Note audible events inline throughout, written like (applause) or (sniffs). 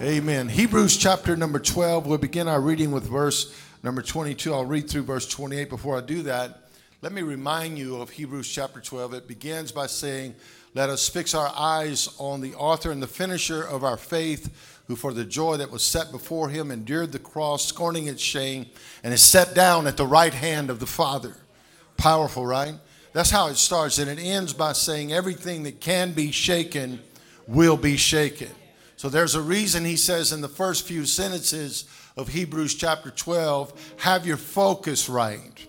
Amen. Hebrews chapter number 12. We'll begin our reading with verse number 22. I'll read through verse 28. Before I do that, let me remind you of Hebrews chapter 12. It begins by saying, Let us fix our eyes on the author and the finisher of our faith, who for the joy that was set before him endured the cross, scorning its shame, and is set down at the right hand of the Father. Powerful, right? That's how it starts. And it ends by saying, Everything that can be shaken will be shaken. So there's a reason he says in the first few sentences of Hebrews chapter 12 have your focus right.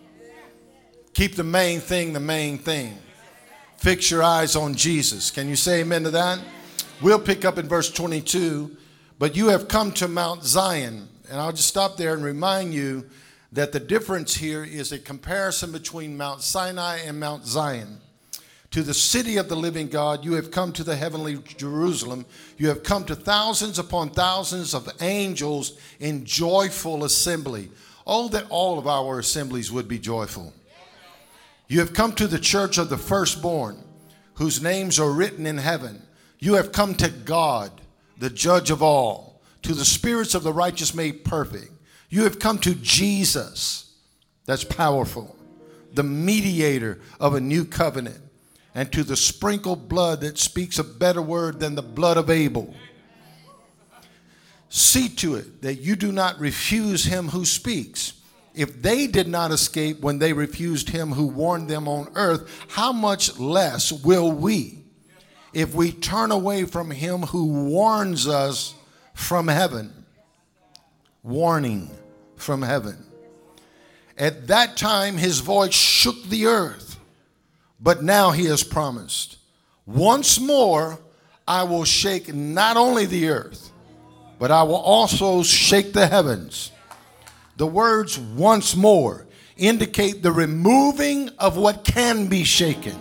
Keep the main thing the main thing. Fix your eyes on Jesus. Can you say amen to that? We'll pick up in verse 22. But you have come to Mount Zion. And I'll just stop there and remind you that the difference here is a comparison between Mount Sinai and Mount Zion to the city of the living God. You have come to the heavenly Jerusalem. You have come to thousands upon thousands of angels in joyful assembly. Oh, that all of our assemblies would be joyful. You have come to the church of the firstborn, whose names are written in heaven. You have come to God, the judge of all, to the spirits of the righteous made perfect. You have come to Jesus, that's powerful, the mediator of a new covenant and to the sprinkled blood that speaks a better word than the blood of Abel. See to it that you do not refuse him who speaks. If they did not escape when they refused him who warned them on earth, how much less will we if we turn away from him who warns us from heaven? Warning from heaven. At that time, his voice shook the earth but now he has promised, once more I will shake not only the earth, but I will also shake the heavens. The words once more indicate the removing of what can be shaken.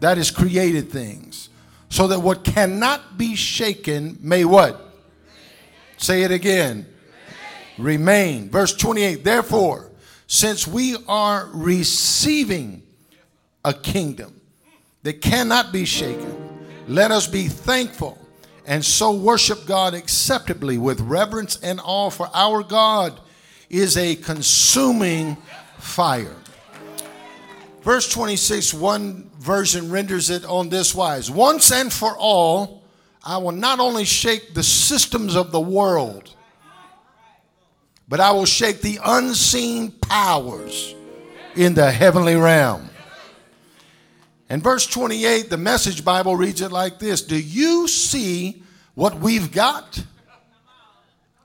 That is created things. So that what cannot be shaken may what? Say it again. Remain. Verse 28. Therefore, since we are receiving a kingdom that cannot be shaken. Let us be thankful and so worship God acceptably with reverence and awe, for our God is a consuming fire. Verse 26, one version renders it on this wise Once and for all, I will not only shake the systems of the world, but I will shake the unseen powers in the heavenly realm. And verse 28, the message Bible reads it like this Do you see what we've got?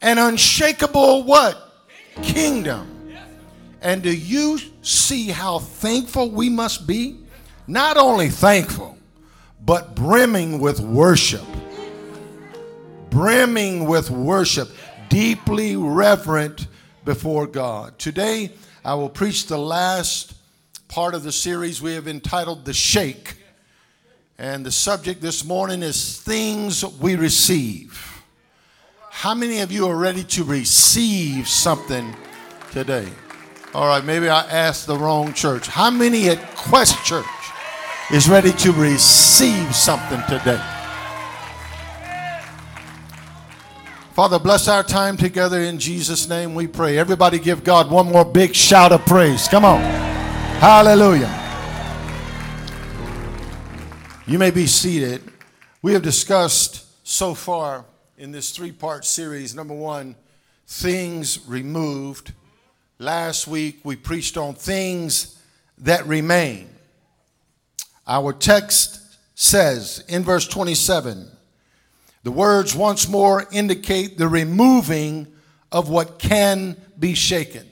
An unshakable what? Kingdom. And do you see how thankful we must be? Not only thankful, but brimming with worship. Brimming with worship, deeply reverent before God. Today, I will preach the last part of the series we have entitled The Shake. And the subject this morning is Things We Receive. How many of you are ready to receive something today? All right, maybe I asked the wrong church. How many at Quest Church is ready to receive something today? Father, bless our time together in Jesus' name we pray. Everybody give God one more big shout of praise. Come on. Hallelujah. You may be seated. We have discussed so far in this three part series number one, things removed. Last week we preached on things that remain. Our text says in verse 27 the words once more indicate the removing of what can be shaken.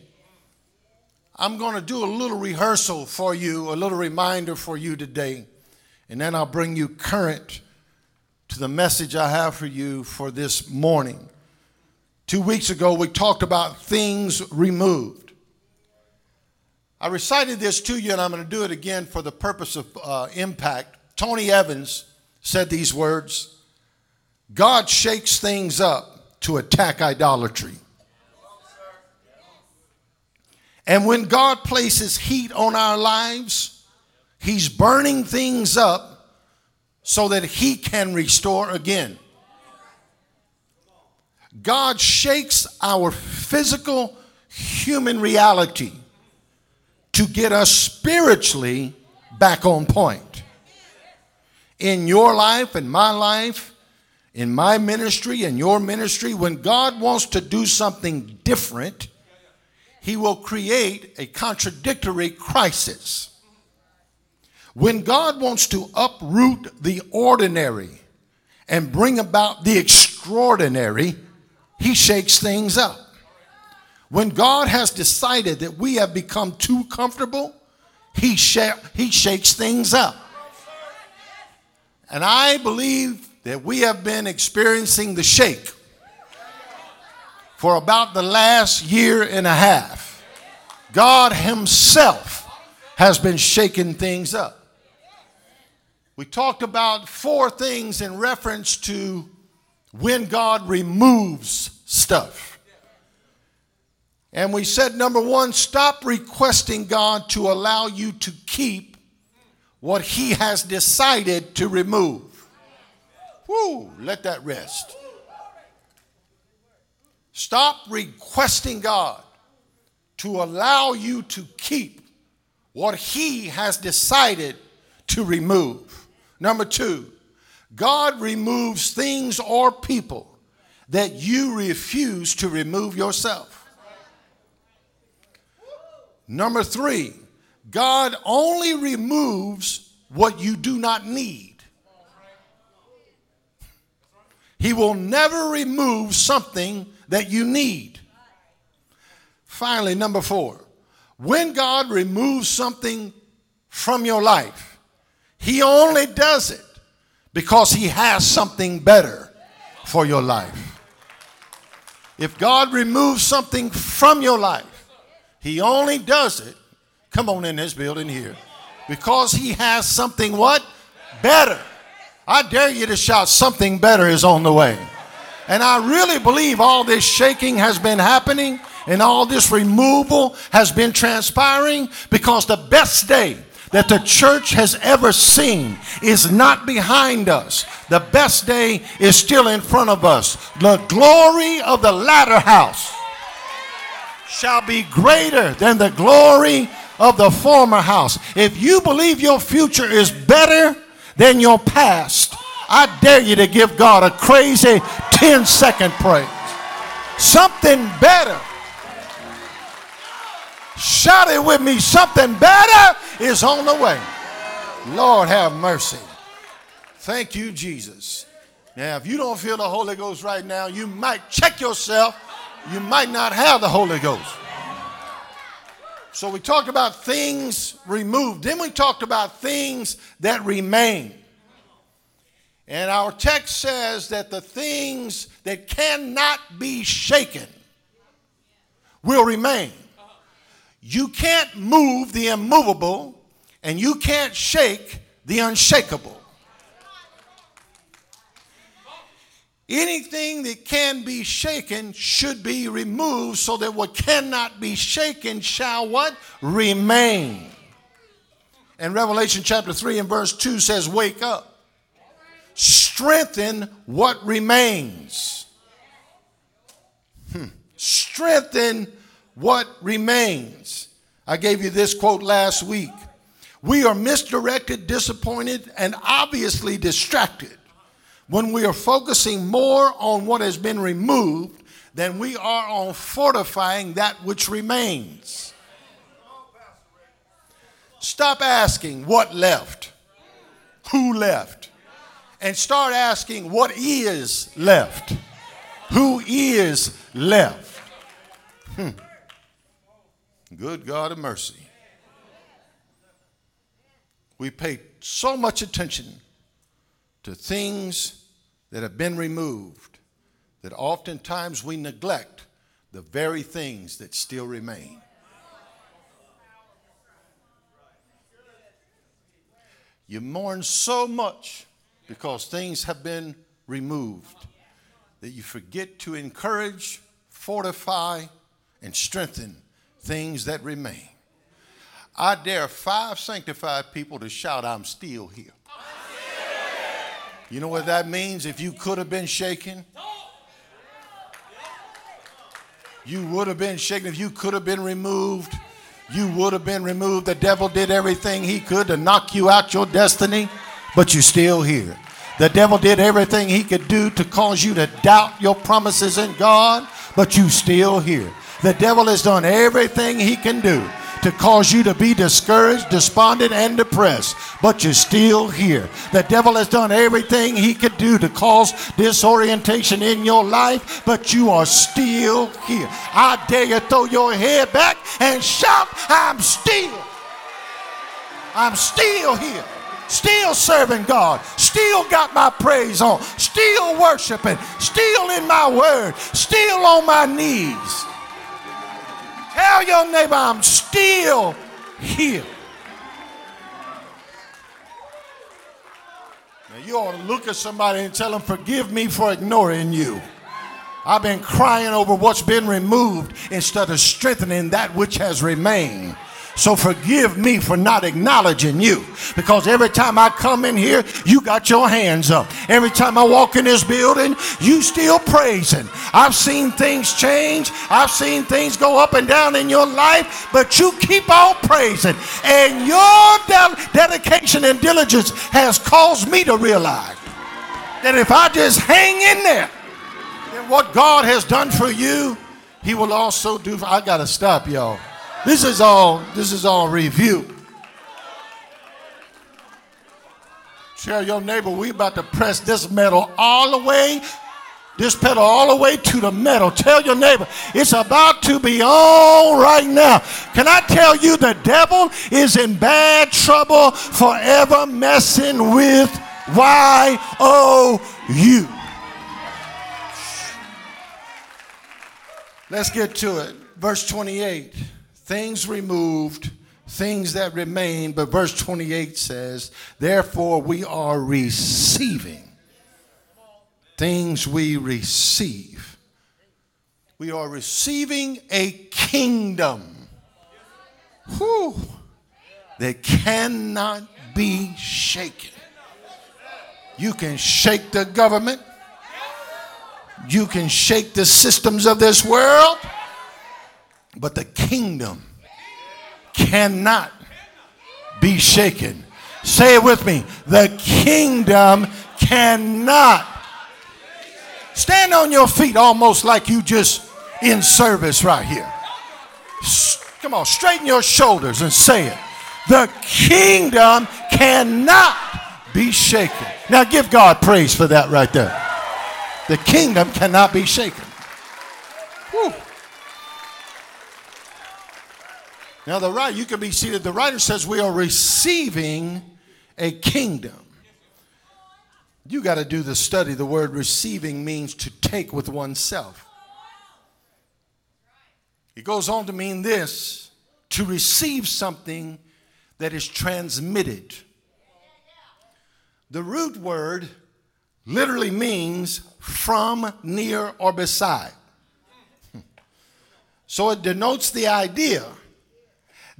I'm going to do a little rehearsal for you, a little reminder for you today, and then I'll bring you current to the message I have for you for this morning. Two weeks ago, we talked about things removed. I recited this to you, and I'm going to do it again for the purpose of uh, impact. Tony Evans said these words God shakes things up to attack idolatry. And when God places heat on our lives, He's burning things up so that He can restore again. God shakes our physical human reality to get us spiritually back on point. In your life, in my life, in my ministry, in your ministry, when God wants to do something different, He will create a contradictory crisis. When God wants to uproot the ordinary and bring about the extraordinary, He shakes things up. When God has decided that we have become too comfortable, he, sh- he shakes things up. And I believe that we have been experiencing the shake for about the last year and a half. God Himself has been shaking things up. We talked about four things in reference to when God removes stuff. And we said, number one, stop requesting God to allow you to keep what He has decided to remove. Whoo, let that rest. Stop requesting God to allow you to keep what He has decided to remove. Number two, God removes things or people that you refuse to remove yourself. Number three, God only removes what you do not need. He will never remove something that you need. Finally, number four, when God removes something from your life, He only does it because He has something better for your life. If God removes something from your life, he only does it, come on in this building here, because he has something what? Better. I dare you to shout, something better is on the way. And I really believe all this shaking has been happening and all this removal has been transpiring because the best day that the church has ever seen is not behind us. The best day is still in front of us. The glory of the latter house shall be greater than the glory of the former house. If you believe your future is better than your past, I dare you to give God a crazy 10 second praise. Something better. Shout it with me. Something better is on the way. Lord have mercy. Thank you, Jesus. Now, if you don't feel the Holy Ghost right now, you might check yourself you might not have the Holy Ghost. So we talked about things removed. Then we talked about things that remain. And our text says that the things that cannot be shaken will remain. You can't move the immovable, and you can't shake the unshakable. Anything that can be shaken should be removed so that what cannot be shaken shall what? Remain. And Revelation chapter 3 and verse 2 says, Wake up, strengthen what remains. Hmm. Strengthen what remains. I gave you this quote last week. We are misdirected, disappointed, and obviously distracted when we are focusing more on what has been removed than we are on fortifying that which remains. Stop asking what left, who left, and start asking what is left, who is left. Hmm. Good God of mercy. We pay so much attention to things that have been removed that oftentimes we neglect the very things that still remain. You mourn so much because things have been removed that you forget to encourage, fortify, and strengthen things that remain. I dare five sanctified people to shout, I'm still here. You know what that means? If you could have been shaken, You would have been shaken if you could have been removed. You would have been removed. The devil did everything he could to knock you out your destiny, but you're still here. The devil did everything he could do to cause you to doubt your promises in God, but you're still here. The devil has done everything he can do to cause you to be discouraged, despondent, and depressed, but you're still here. The devil has done everything he could do to cause disorientation in your life, but you are still here. I dare you throw your head back and shout, I'm still. I'm still here. Still serving God. Still got my praise on. Still worshiping. Still in my word. Still on my knees. Tell your neighbor, I'm still here. Now, you ought to look at somebody and tell them, Forgive me for ignoring you. I've been crying over what's been removed instead of strengthening that which has remained. So forgive me for not acknowledging you. Because every time I come in here, you got your hands up. Every time I walk in this building, you still praising. I've seen things change. I've seen things go up and down in your life, but you keep on praising. And your de- dedication and diligence has caused me to realize that if I just hang in there, then what God has done for you, He will also do for I gotta stop, y'all. This is all, this is all review. Tell your neighbor, we about to press this metal all the way, this pedal all the way to the metal. Tell your neighbor, it's about to be on right now. Can I tell you the devil is in bad trouble forever messing with Y-O-U. Let's get to it. Verse 28 things removed, things that remain. But verse 28 says, Therefore we are receiving things we receive. We are receiving a kingdom whew, that cannot be shaken. You can shake the government. You can shake the systems of this world. But the kingdom cannot be shaken. Say it with me. The kingdom cannot. Stand on your feet almost like you just in service right here. Come on, straighten your shoulders and say it. The kingdom cannot be shaken. Now give God praise for that right there. The kingdom cannot be shaken. Whew. Now, the right, you can be seated. The writer says we are receiving a kingdom. You got to do the study. The word receiving means to take with oneself. It goes on to mean this to receive something that is transmitted. The root word literally means from, near, or beside. Hmm. So it denotes the idea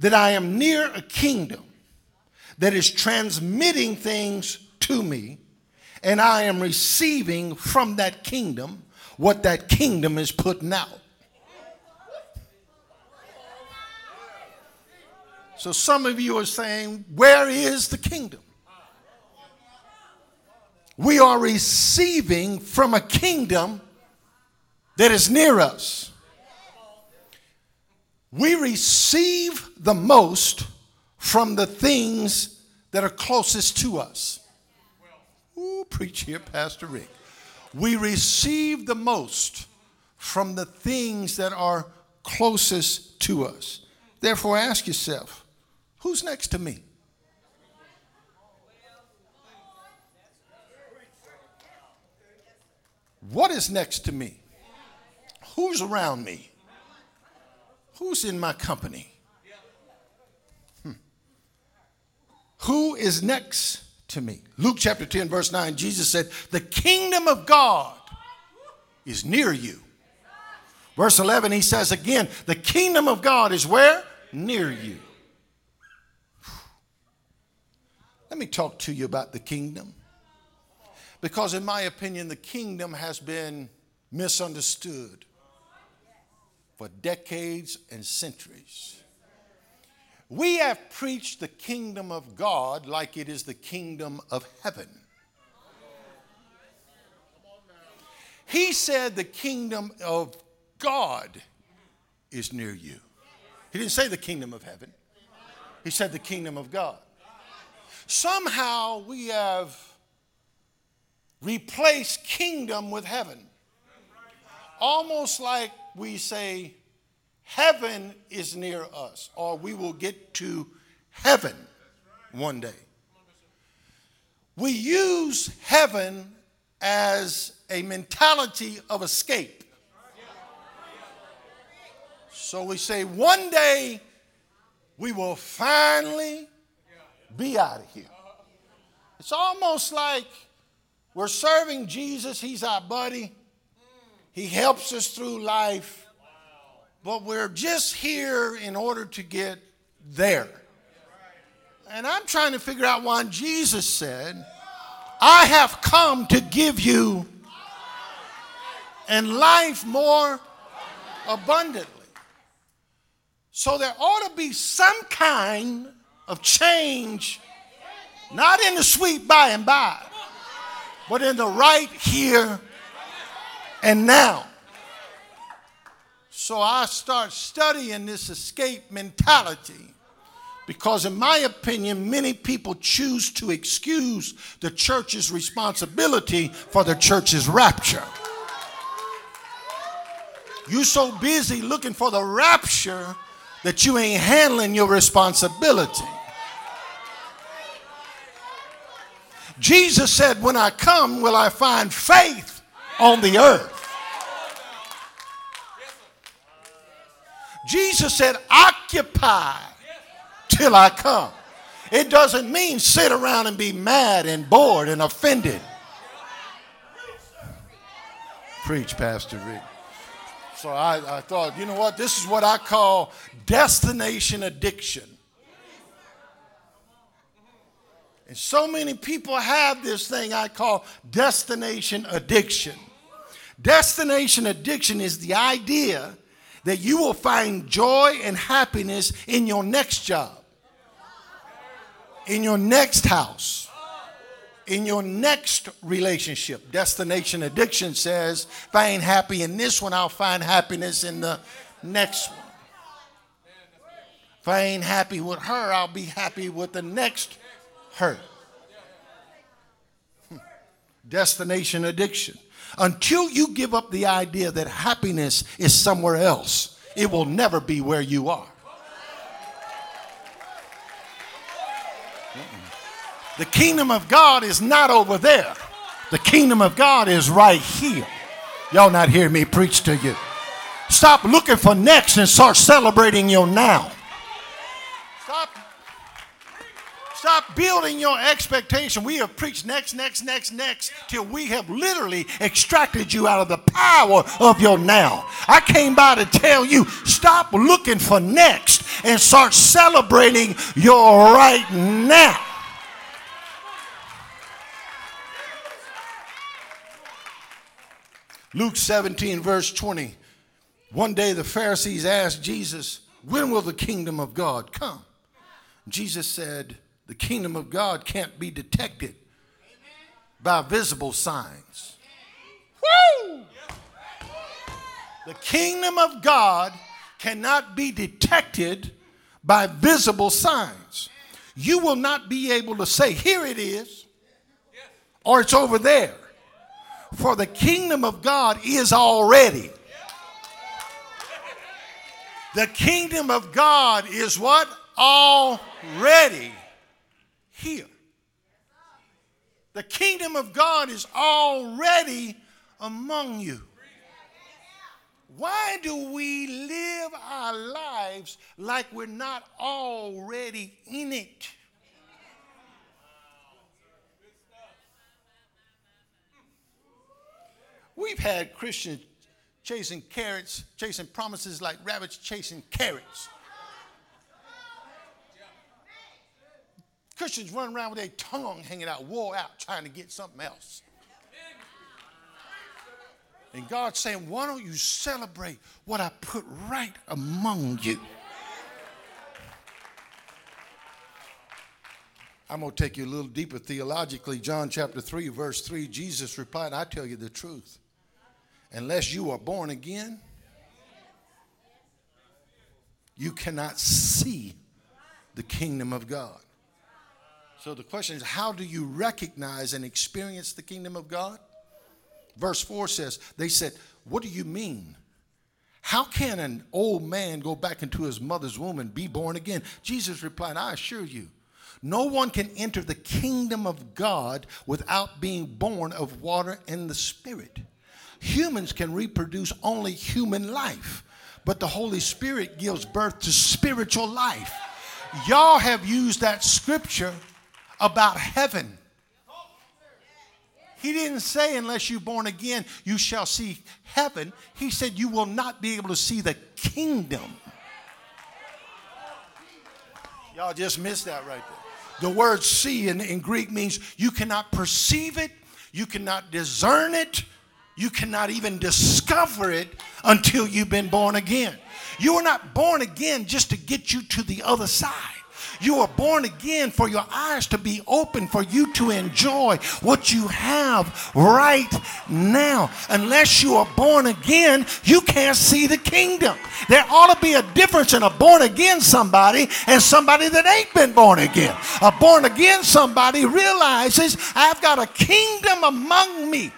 that I am near a kingdom that is transmitting things to me, and I am receiving from that kingdom what that kingdom is putting out. So some of you are saying, Where is the kingdom? We are receiving from a kingdom that is near us. We receive the most from the things that are closest to us. Ooh, preach here, Pastor Rick. We receive the most from the things that are closest to us. Therefore, ask yourself who's next to me? What is next to me? Who's around me? Who's in my company? Hmm. Who is next to me? Luke chapter 10, verse 9, Jesus said, The kingdom of God is near you. Verse 11, he says again, The kingdom of God is where? Near you. Let me talk to you about the kingdom. Because, in my opinion, the kingdom has been misunderstood. For decades and centuries. We have preached the kingdom of God like it is the kingdom of heaven. He said the kingdom of God is near you. He didn't say the kingdom of heaven, he said the kingdom of God. Somehow we have replaced kingdom with heaven. Almost like we say, heaven is near us, or we will get to heaven one day. We use heaven as a mentality of escape. So we say, one day we will finally be out of here. It's almost like we're serving Jesus, He's our buddy, He helps us through life, but we're just here in order to get there. And I'm trying to figure out why Jesus said, I have come to give you and life more abundantly. So there ought to be some kind of change, not in the sweet by and by, but in the right here and now. So I start studying this escape mentality because, in my opinion, many people choose to excuse the church's responsibility for the church's rapture. You're so busy looking for the rapture that you ain't handling your responsibility. Jesus said, When I come, will I find faith on the earth? Jesus said, Occupy till I come. It doesn't mean sit around and be mad and bored and offended. Preach, Pastor Rick. So I, I thought, you know what? This is what I call destination addiction. And so many people have this thing I call destination addiction. Destination addiction is the idea that you will find joy and happiness in your next job, in your next house, in your next relationship. Destination addiction says, if I ain't happy in this one, I'll find happiness in the next one. If I ain't happy with her, I'll be happy with the next her. Hmm. Destination addiction. Until you give up the idea that happiness is somewhere else, it will never be where you are. The kingdom of God is not over there. The kingdom of God is right here. Y'all not hear me preach to you. Stop looking for next and start celebrating your now. Stop Stop building your expectation. We have preached next, next, next, next till we have literally extracted you out of the power of your now. I came by to tell you stop looking for next and start celebrating your right now. Luke 17, verse 20. One day the Pharisees asked Jesus, When will the kingdom of God come? Jesus said, the kingdom of God can't be detected by visible signs. Woo! The kingdom of God cannot be detected by visible signs. You will not be able to say, Here it is, or it's over there. For the kingdom of God is already. The kingdom of God is what? Already here. The kingdom of God is already among you. Why do we live our lives like we're not already in it? We've had Christians chasing carrots, chasing promises like rabbits chasing carrots. Christians running around with their tongue hanging out, wore out, trying to get something else. And God's saying, why don't you celebrate what I put right among you? I'm going to take you a little deeper theologically. John chapter 3, verse 3, Jesus replied, I tell you the truth. Unless you are born again, you cannot see the kingdom of God. So the question is, how do you recognize and experience the kingdom of God? Verse 4 says, They said, What do you mean? How can an old man go back into his mother's womb and be born again? Jesus replied, I assure you, no one can enter the kingdom of God without being born of water and the Spirit. Humans can reproduce only human life, but the Holy Spirit gives birth to spiritual life. Y'all have used that scripture about heaven. He didn't say, unless you're born again, you shall see heaven. He said, you will not be able to see the kingdom. Y'all just missed that right there. The word see in, in Greek means you cannot perceive it, you cannot discern it, you cannot even discover it until you've been born again. You are not born again just to get you to the other side. You are born again for your eyes to be open, for you to enjoy what you have right now. Unless you are born again, you can't see the kingdom. There ought to be a difference in a born again somebody and somebody that ain't been born again. A born again somebody realizes I've got a kingdom among me.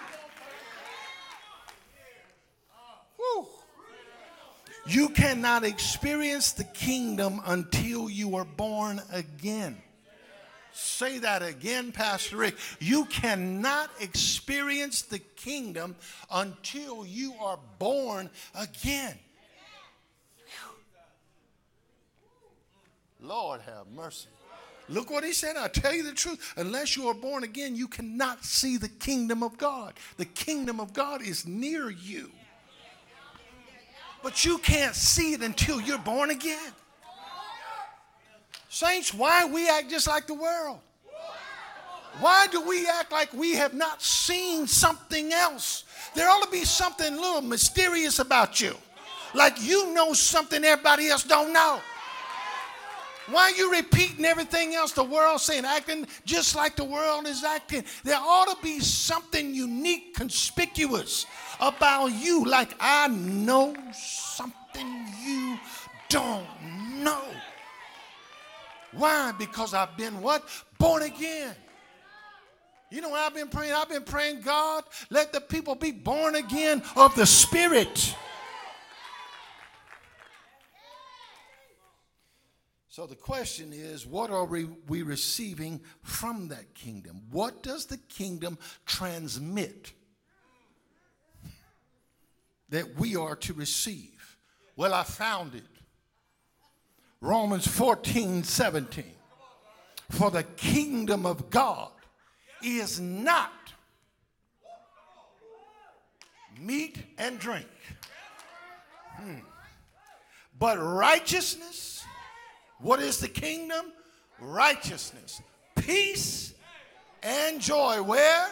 You cannot experience the kingdom until you are born again. Say that again, Pastor Rick. You cannot experience the kingdom until you are born again. Lord have mercy. Look what he said. I tell you the truth. Unless you are born again, you cannot see the kingdom of God. The kingdom of God is near you. But you can't see it until you're born again. Saints, why we act just like the world? Why do we act like we have not seen something else? There ought to be something a little mysterious about you. Like you know something everybody else don't know. Why are you repeating everything else the world's saying, acting just like the world is acting? There ought to be something unique, conspicuous about you, like I know something you don't know. Why? Because I've been what? Born again. You know I've been praying? I've been praying, God, let the people be born again of the Spirit. So the question is, what are we, we receiving from that kingdom? What does the kingdom transmit that we are to receive? Well, I found it. Romans 14, 17. For the kingdom of God is not meat and drink, hmm. but righteousness what is the kingdom? Righteousness, peace, and joy. Where?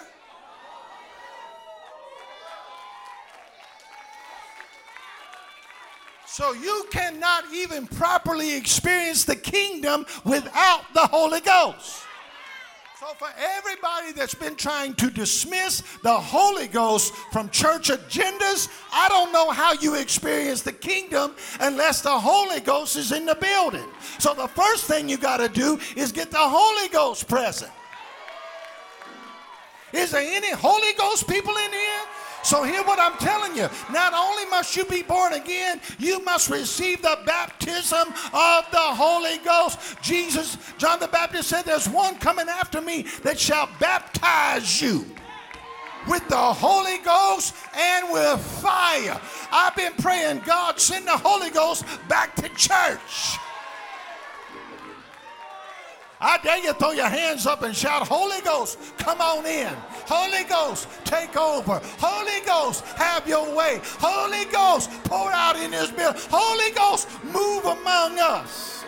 So you cannot even properly experience the kingdom without the Holy Ghost. So, for everybody that's been trying to dismiss the Holy Ghost from church agendas, I don't know how you experience the kingdom unless the Holy Ghost is in the building. So, the first thing you got to do is get the Holy Ghost present. Is there any Holy Ghost people in here? So, hear what I'm telling you. Not only must you be born again, you must receive the baptism of the Holy Ghost. Jesus, John the Baptist said, There's one coming after me that shall baptize you with the Holy Ghost and with fire. I've been praying, God, send the Holy Ghost back to church. I dare you throw your hands up and shout, Holy Ghost, come on in. Holy Ghost, take over. Holy Ghost, have your way. Holy Ghost, pour out in this building. Holy Ghost, move among us.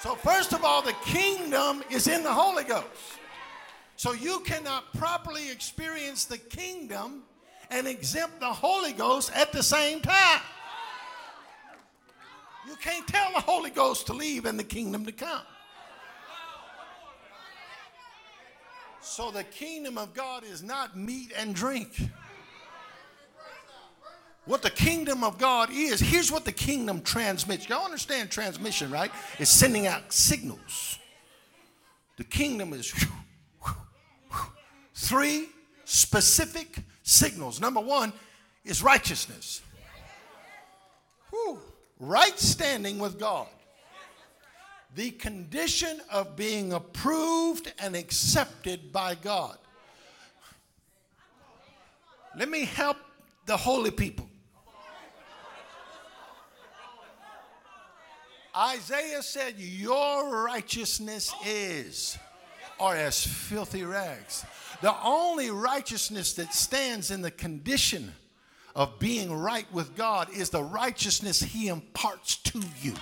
So, first of all, the kingdom is in the Holy Ghost. So, you cannot properly experience the kingdom and exempt the Holy Ghost at the same time. You can't tell the Holy Ghost to leave and the kingdom to come. So, the kingdom of God is not meat and drink. What the kingdom of God is, here's what the kingdom transmits. Y'all understand transmission, right? It's sending out signals. The kingdom is whew, whew, whew. three specific signals. Number one is righteousness. Right standing with God. The condition of being approved and accepted by God. Let me help the holy people. Isaiah said, Your righteousness is, or as filthy rags. The only righteousness that stands in the condition of being right with God is the righteousness He imparts to you.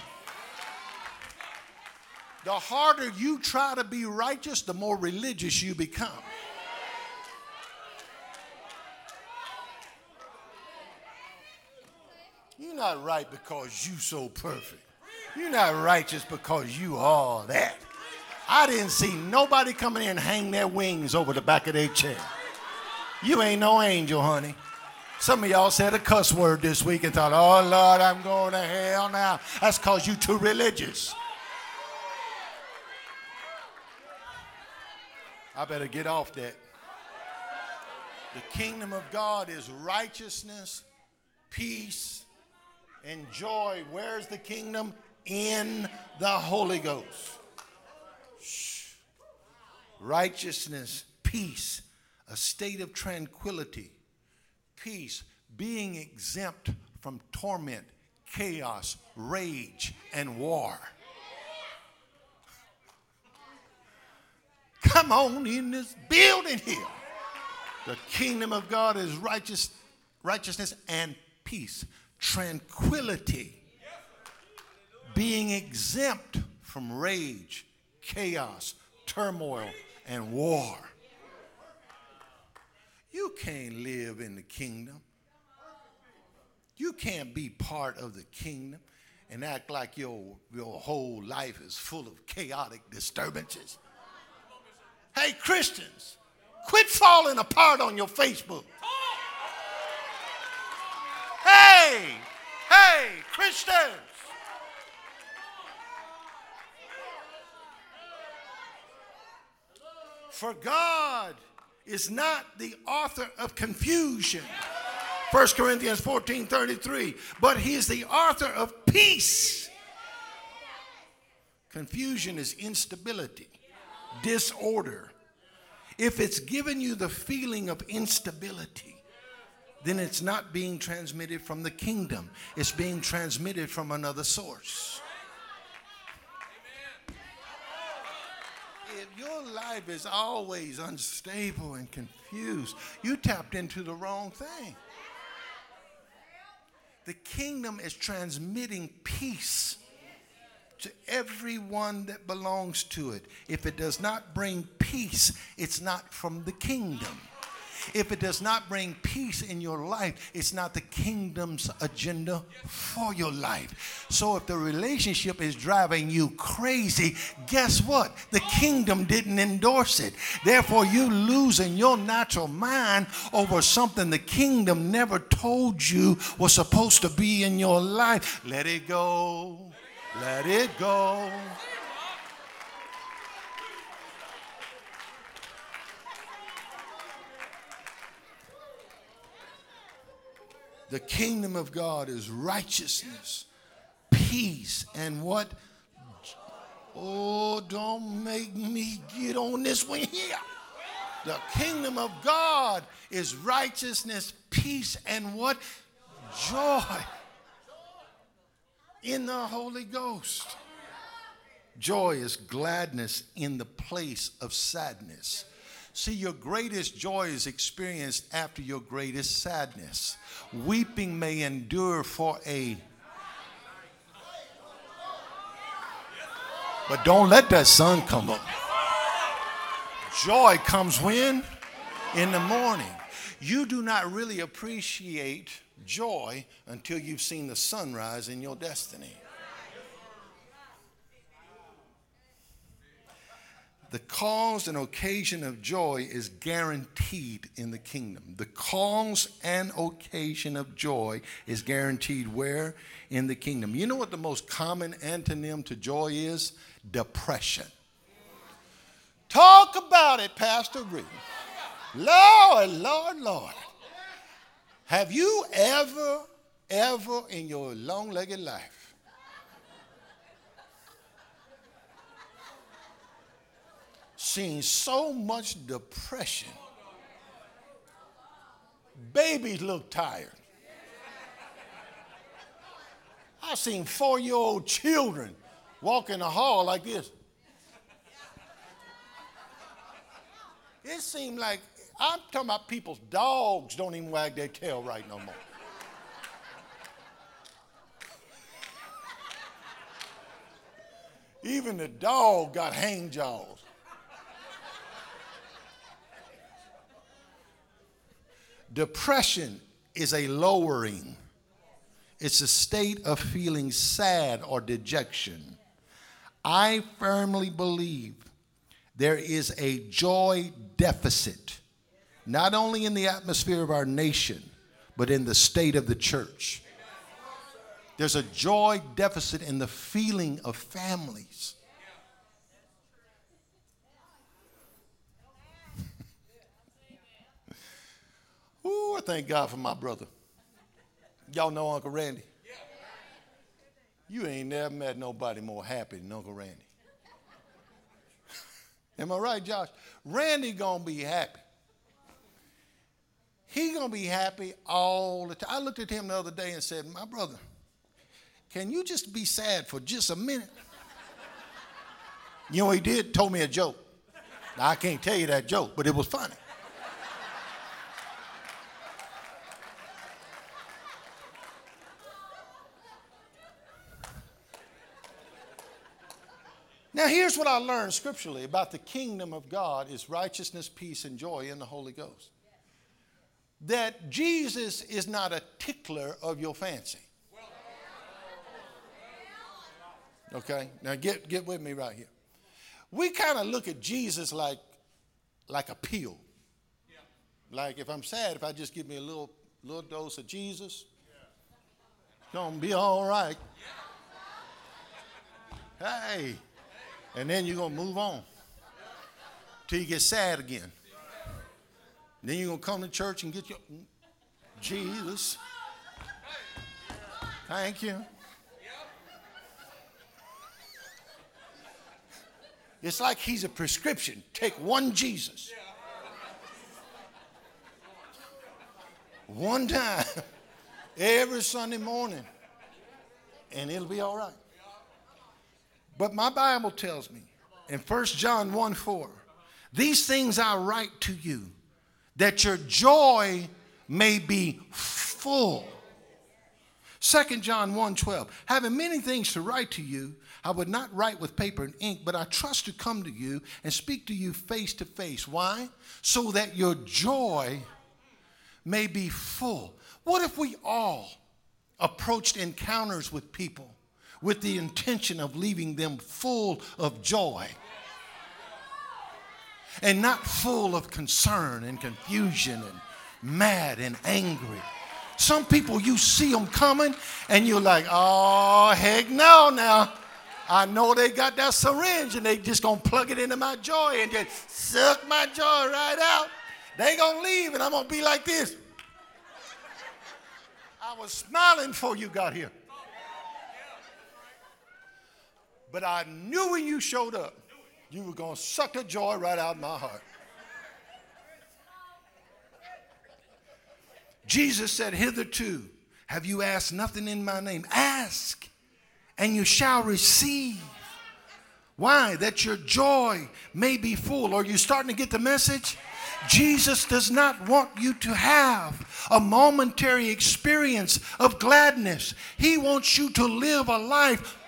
The harder you try to be righteous, the more religious you become. You're not right because you're so perfect. You're not righteous because you all that. I didn't see nobody come in and hang their wings over the back of their chair. You ain't no angel, honey. Some of y'all said a cuss word this week and thought, oh Lord, I'm going to hell now. That's because you too religious. I better get off that. The kingdom of God is righteousness, peace, and joy. Where's the kingdom? in the Holy Ghost. Righteousness, peace, a state of tranquility, peace, being exempt from torment, chaos, rage, and war. (laughs) Come on in this building here. The kingdom of God is righteous, righteousness and peace, tranquility being exempt from rage, chaos, turmoil, and war. You can't live in the kingdom. You can't be part of the kingdom and act like your, your whole life is full of chaotic disturbances. Hey, Christians, quit falling apart on your Facebook. Hey, hey, Christians. For God is not the author of confusion. 1 Corinthians 14 33. But he is the author of peace. Confusion is instability, disorder. If it's given you the feeling of instability, then it's not being transmitted from the kingdom, it's being transmitted from another source. if your life is always unstable and confused, you tapped into the wrong thing. The kingdom is transmitting peace to everyone that belongs to it. If it does not bring peace, it's not from the kingdom. If it does not bring peace in your life, it's not the kingdom's agenda for your life. So if the relationship is driving you crazy, guess what? The kingdom didn't endorse it. Therefore, you losing your natural mind over something the kingdom never told you was supposed to be in your life. Let it go. Let it go. The kingdom of God is righteousness, peace, and what? Oh, don't make me get on this one here. The kingdom of God is righteousness, peace, and what? Joy in the Holy Ghost. Joy is gladness in the place of sadness. See, your greatest joy is experienced after your greatest sadness. Weeping may endure for a But don't let that sun come up. Joy comes when? In the morning. You do not really appreciate joy until you've seen the sunrise in your destiny. The cause and occasion of joy is guaranteed in the kingdom. The cause and occasion of joy is guaranteed where? In the kingdom. You know what the most common antonym to joy is? Depression. Talk about it, Pastor Reed. Lord, Lord, Lord. Have you ever, ever in your long legged life seen so much depression. Babies look tired. I've seen four year old children walk in the hall like this. It seemed like, I'm talking about people's dogs don't even wag their tail right no more. Even the dog got hang jaws. Depression is a lowering, it's a state of feeling sad or dejection. I firmly believe there is a joy deficit, not only in the atmosphere of our nation, but in the state of the church. There's a joy deficit in the feeling of families. Ooh, I thank God for my brother. Y'all know Uncle Randy? You ain't never met nobody more happy than Uncle Randy. Am I right, Josh? Randy gonna be happy. He gonna be happy all the time. I looked at him the other day and said, "My brother, can you just be sad for just a minute?" You know he did? Told me a joke. Now, I can't tell you that joke, but it was funny. Now, here's what I learned scripturally about the kingdom of God is righteousness, peace, and joy in the Holy Ghost. That Jesus is not a tickler of your fancy. Okay? Now get, get with me right here. We kind of look at Jesus like, like a pill. Like if I'm sad, if I just give me a little, little dose of Jesus, it's gonna be all right. Hey, and then you're going to move on till you get sad again. Then you're going to come to church and get your Jesus. Thank you. It's like he's a prescription. Take one Jesus. One time (laughs) every Sunday morning, and it'll be all right. But my Bible tells me in 1 John 1 4, these things I write to you that your joy may be full. 2 John 1 12, having many things to write to you, I would not write with paper and ink, but I trust to come to you and speak to you face to face. Why? So that your joy may be full. What if we all approached encounters with people with the intention of leaving them full of joy and not full of concern and confusion and mad and angry. Some people, you see them coming and you're like, oh, heck no, now. I know they got that syringe and they just gonna plug it into my joy and just suck my joy right out. They gonna leave and I'm gonna be like this. I was smiling before you got here. But I knew when you showed up, you were going to suck the joy right out of my heart. Jesus said, Hitherto have you asked nothing in my name. Ask, and you shall receive. Why? That your joy may be full. Are you starting to get the message? Jesus does not want you to have a momentary experience of gladness. He wants you to live a life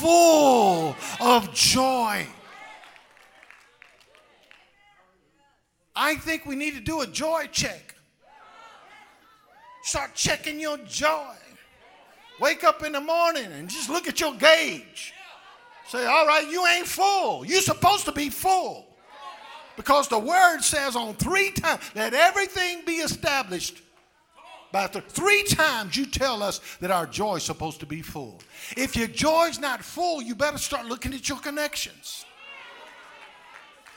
full of joy. I think we need to do a joy check. Start checking your joy. Wake up in the morning and just look at your gauge. Say, all right, you ain't full. You're supposed to be full. Because the word says on three times, let everything be established. Th- three times you tell us that our joy is supposed to be full. If your joy's not full, you better start looking at your connections.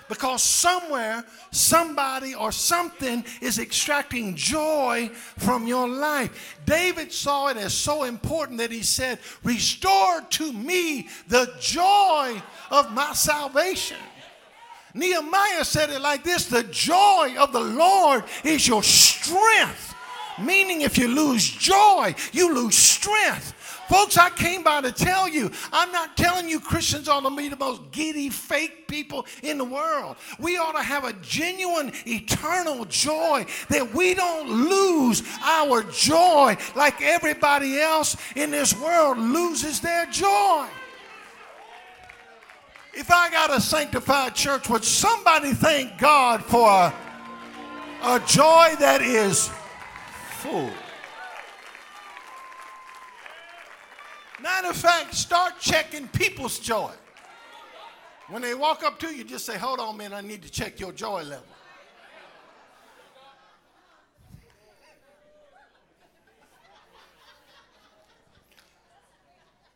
Because somewhere, somebody or something is extracting joy from your life. David saw it as so important that he said, Restore to me the joy of my salvation. Nehemiah said it like this The joy of the Lord is your strength. Meaning, if you lose joy, you lose strength. Folks, I came by to tell you, I'm not telling you Christians ought to be the most giddy, fake people in the world. We ought to have a genuine, eternal joy that we don't lose our joy like everybody else in this world loses their joy. If I got a sanctified church, would somebody thank God for a, a joy that is Matter of fact, start checking people's joy. When they walk up to you, just say, Hold on, man, I need to check your joy level.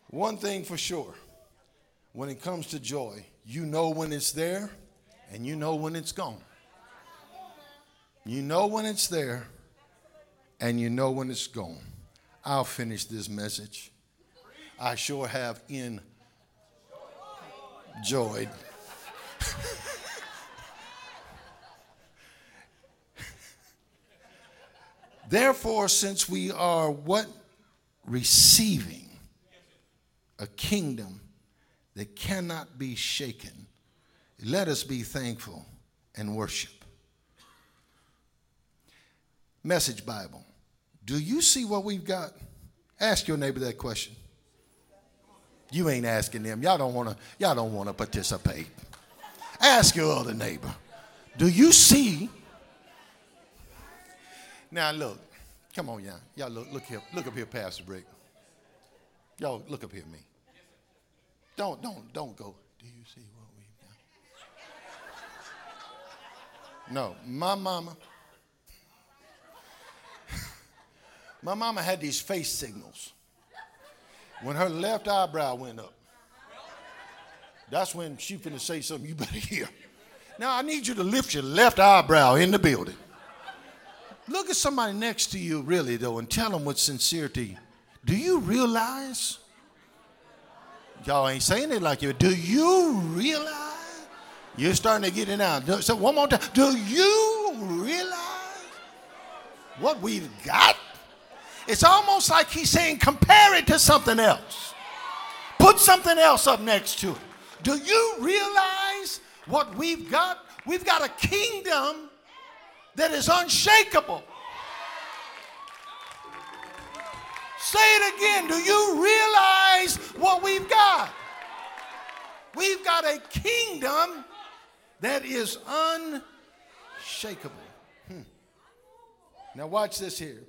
One thing for sure when it comes to joy, you know when it's there and you know when it's gone. You know when it's there and you know when it's gone. I'll finish this message. I sure have enjoyed. (laughs) Therefore, since we are what? Receiving a kingdom that cannot be shaken, let us be thankful and worship. Message Bible. Do you see what we've got? Ask your neighbor that question. You ain't asking them. Y'all don't want to. Y'all don't want to participate. Ask your other neighbor. Do you see? Now look, come on, y'all. Y'all look, look here. Look up here, Pastor Rick. Y'all look up here me. Don't, don't, don't go. Do you see what we've got? No, my mama. My mama had these face signals when her left eyebrow went up. That's when she finna say something you better hear. Now I need you to lift your left eyebrow in the building. Look at somebody next to you, really, though, and tell them with sincerity do you realize? Y'all ain't saying it like you. Do you realize? You're starting to get it now. So one more time. Do you realize what we've got? It's almost like he's saying, compare it to something else. Put something else up next to it. Do you realize what we've got? We've got a kingdom that is unshakable. Say it again. Do you realize what we've got? We've got a kingdom that is unshakable. Hmm. Now, watch this here.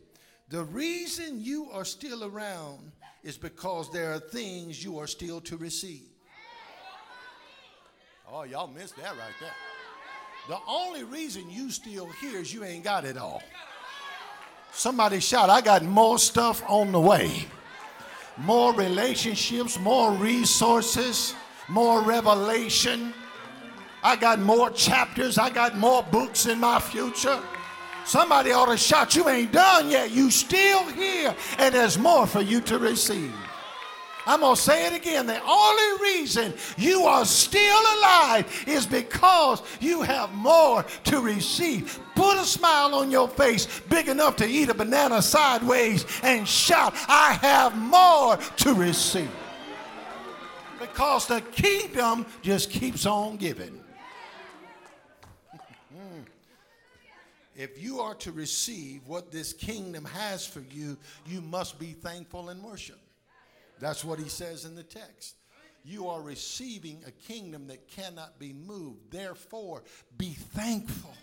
The reason you are still around is because there are things you are still to receive. Oh, y'all missed that right there. The only reason you still here is you ain't got it all. Somebody shout, I got more stuff on the way. More relationships, more resources, more revelation. I got more chapters, I got more books in my future. Somebody ought to shout, You ain't done yet. You still here, and there's more for you to receive. I'm going to say it again. The only reason you are still alive is because you have more to receive. Put a smile on your face big enough to eat a banana sideways and shout, I have more to receive. Because the kingdom just keeps on giving. If you are to receive what this kingdom has for you, you must be thankful and worship. That's what he says in the text. You are receiving a kingdom that cannot be moved. Therefore, be thankful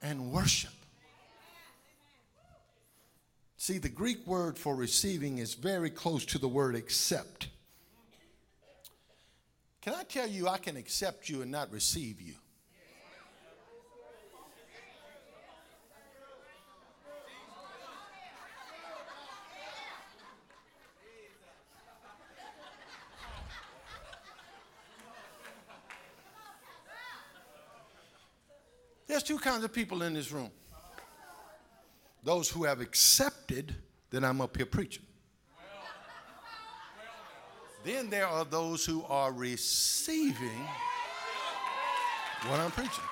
and worship. See, the Greek word for receiving is very close to the word accept. Can I tell you, I can accept you and not receive you? There's two kinds of people in this room those who have accepted that I'm up here preaching. Then there are those who are receiving what I'm preaching.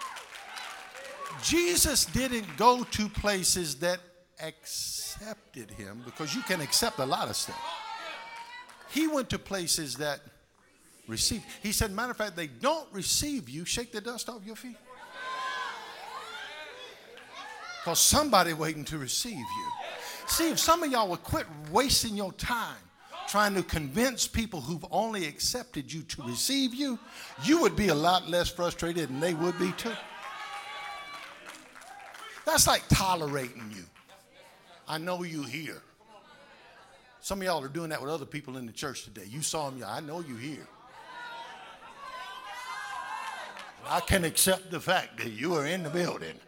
Jesus didn't go to places that accepted him because you can accept a lot of stuff. He went to places that received. He said, matter of fact, they don't receive you, shake the dust off your feet. Because somebody waiting to receive you. See, if some of y'all would quit wasting your time trying to convince people who've only accepted you to receive you, you would be a lot less frustrated than they would be too. That's like tolerating you. I know you here. Some of y'all are doing that with other people in the church today. You saw them, I know you here. I can accept the fact that you are in the building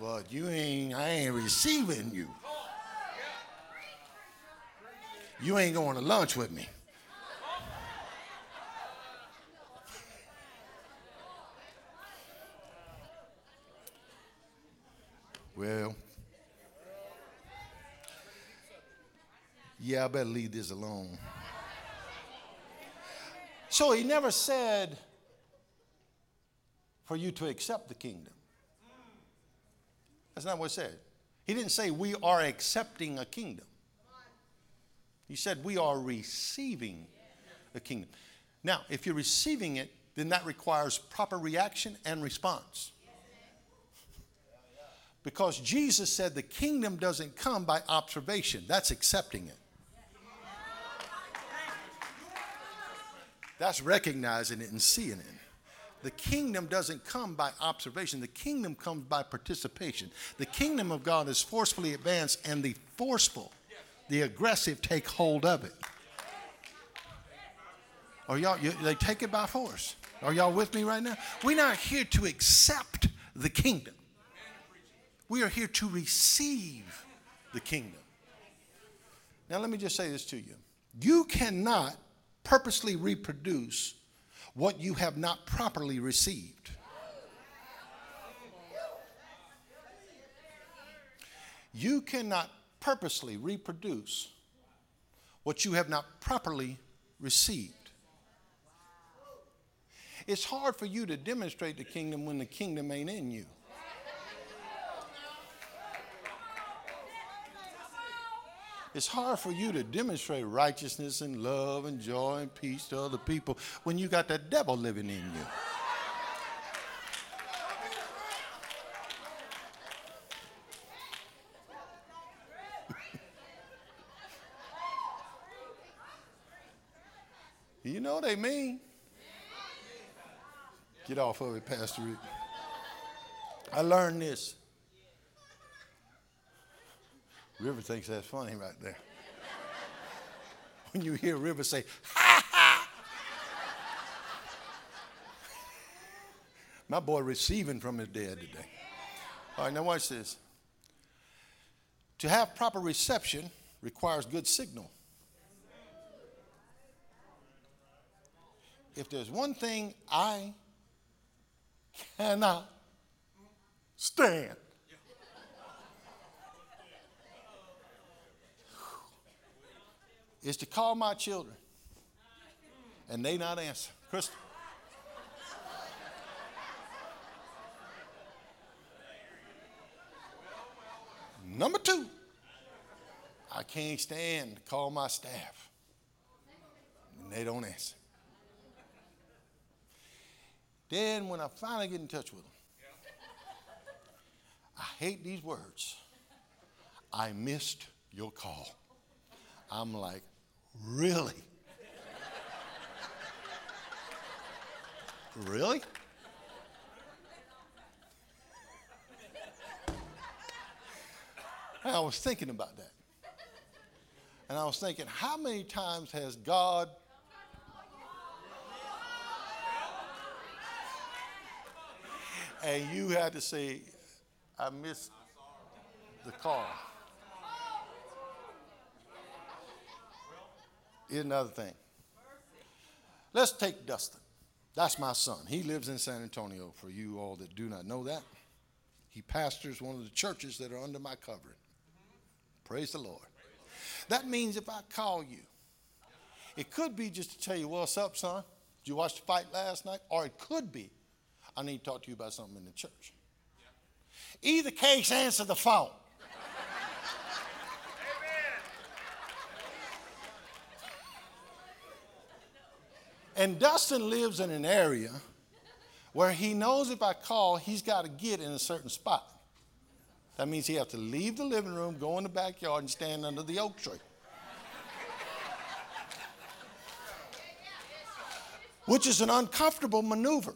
but you ain't, I ain't receiving you. You ain't going to lunch with me. Well, yeah, I better leave this alone. So he never said for you to accept the kingdom. That's not what it said. He didn't say we are accepting a kingdom. He said we are receiving a kingdom. Now, if you're receiving it, then that requires proper reaction and response. Because Jesus said the kingdom doesn't come by observation, that's accepting it. That's recognizing it and seeing it the kingdom doesn't come by observation, the kingdom comes by participation. The kingdom of God is forcefully advanced, and the forceful, the aggressive, take hold of it. Are y'all, you, they take it by force. Are y'all with me right now? We're not here to accept the kingdom, we are here to receive the kingdom. Now, let me just say this to you you cannot purposely reproduce what you have not properly received. You cannot purposely reproduce what you have not properly received. It's hard for you to demonstrate the kingdom when the kingdom ain't in you. It's hard for you to demonstrate righteousness and love and joy and peace to other people when you got the devil living in you. (laughs) you know what they mean? Get off of it, Pastor Rick. I learned this River thinks that's funny right there. (laughs) when you hear River say, ha ha. My boy receiving from his dad today. All right, now watch this. To have proper reception requires good signal. If there's one thing I cannot stand, is to call my children and they not answer. Crystal. Number two, I can't stand to call my staff and they don't answer. Then, when I finally get in touch with them, I hate these words. I missed your call. I'm like, Really? Really? I was thinking about that. And I was thinking, how many times has God and you had to say, I missed the call. Here's another thing. Let's take Dustin. That's my son. He lives in San Antonio, for you all that do not know that. He pastors one of the churches that are under my covering. Praise the Lord. That means if I call you, it could be just to tell you, what's up, son? Did you watch the fight last night? Or it could be, I need to talk to you about something in the church. Either case, answer the phone. And Dustin lives in an area where he knows if I call, he's got to get in a certain spot. That means he has to leave the living room, go in the backyard, and stand under the oak tree. Which is an uncomfortable maneuver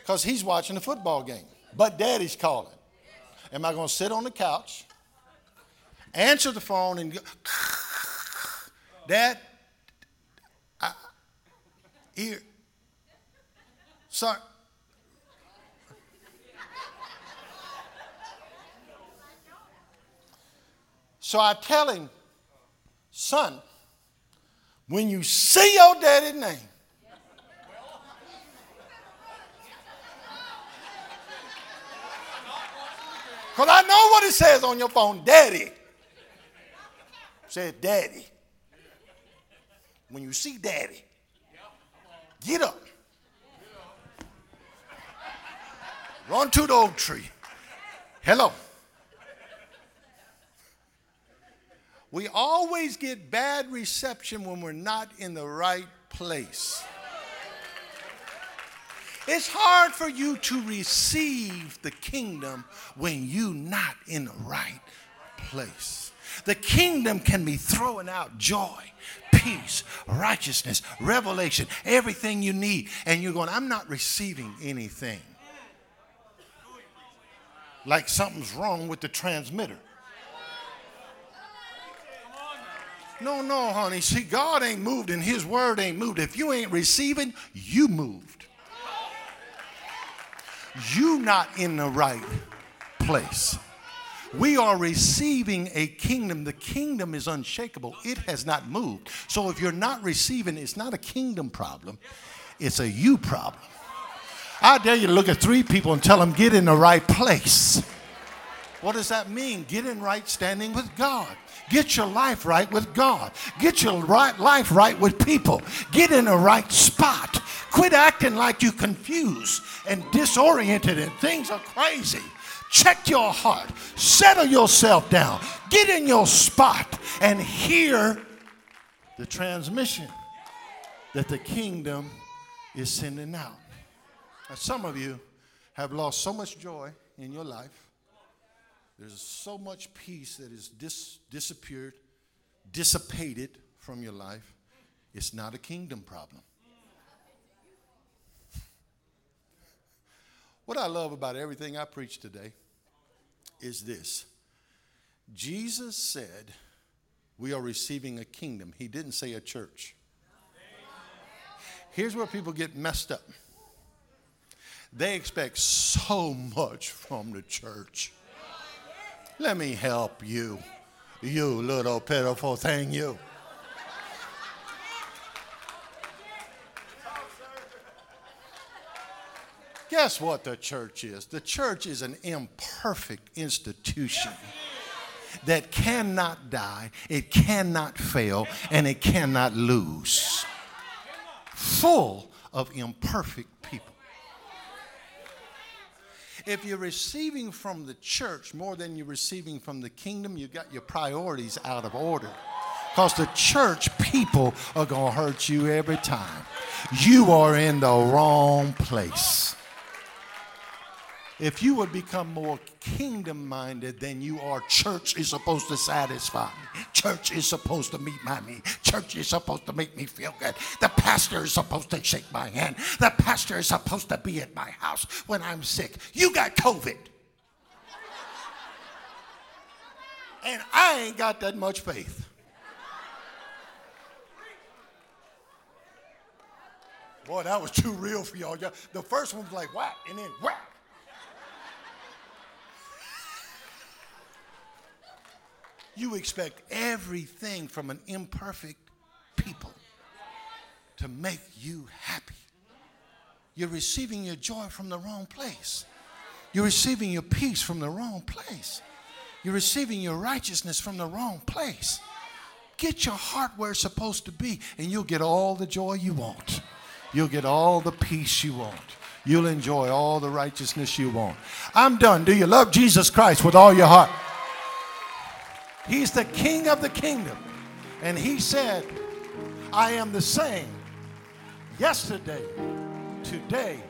because he's watching a football game. But daddy's calling. Am I going to sit on the couch, answer the phone, and go, (sniffs) Dad, here. Sorry. So I tell him, son, when you see your daddy's name, because I know what it says on your phone, daddy. Said daddy. When you see daddy, Get up. Run to the oak tree. Hello. We always get bad reception when we're not in the right place. It's hard for you to receive the kingdom when you're not in the right place. The kingdom can be throwing out joy, peace, righteousness, revelation, everything you need. And you're going, I'm not receiving anything. Like something's wrong with the transmitter. No, no, honey. See, God ain't moved and His word ain't moved. If you ain't receiving, you moved. You not in the right place. We are receiving a kingdom. The kingdom is unshakable, it has not moved. So if you're not receiving, it's not a kingdom problem, it's a you problem. I dare you to look at three people and tell them, get in the right place. What does that mean? Get in right standing with God. Get your life right with God. Get your right life right with people. Get in the right spot. Quit acting like you're confused and disoriented and things are crazy. Check your heart. Settle yourself down. Get in your spot and hear the transmission that the kingdom is sending out. Now, some of you have lost so much joy in your life. There's so much peace that is dis- disappeared, dissipated from your life. It's not a kingdom problem. What I love about everything I preach today is this Jesus said, We are receiving a kingdom. He didn't say a church. Here's where people get messed up they expect so much from the church. Let me help you, you little pitiful thing, you. Guess what the church is? The church is an imperfect institution that cannot die, it cannot fail, and it cannot lose. Full of imperfect people. If you're receiving from the church more than you're receiving from the kingdom, you've got your priorities out of order. Because the church people are going to hurt you every time. You are in the wrong place if you would become more kingdom minded than you are church is supposed to satisfy. Me. Church is supposed to meet my need. Church is supposed to make me feel good. The pastor is supposed to shake my hand. The pastor is supposed to be at my house when I'm sick. You got COVID. And I ain't got that much faith. Boy, that was too real for y'all. The first one was like whack, and then whack. You expect everything from an imperfect people to make you happy. You're receiving your joy from the wrong place. You're receiving your peace from the wrong place. You're receiving your righteousness from the wrong place. Get your heart where it's supposed to be, and you'll get all the joy you want. You'll get all the peace you want. You'll enjoy all the righteousness you want. I'm done. Do you love Jesus Christ with all your heart? He's the king of the kingdom. And he said, I am the same yesterday, today,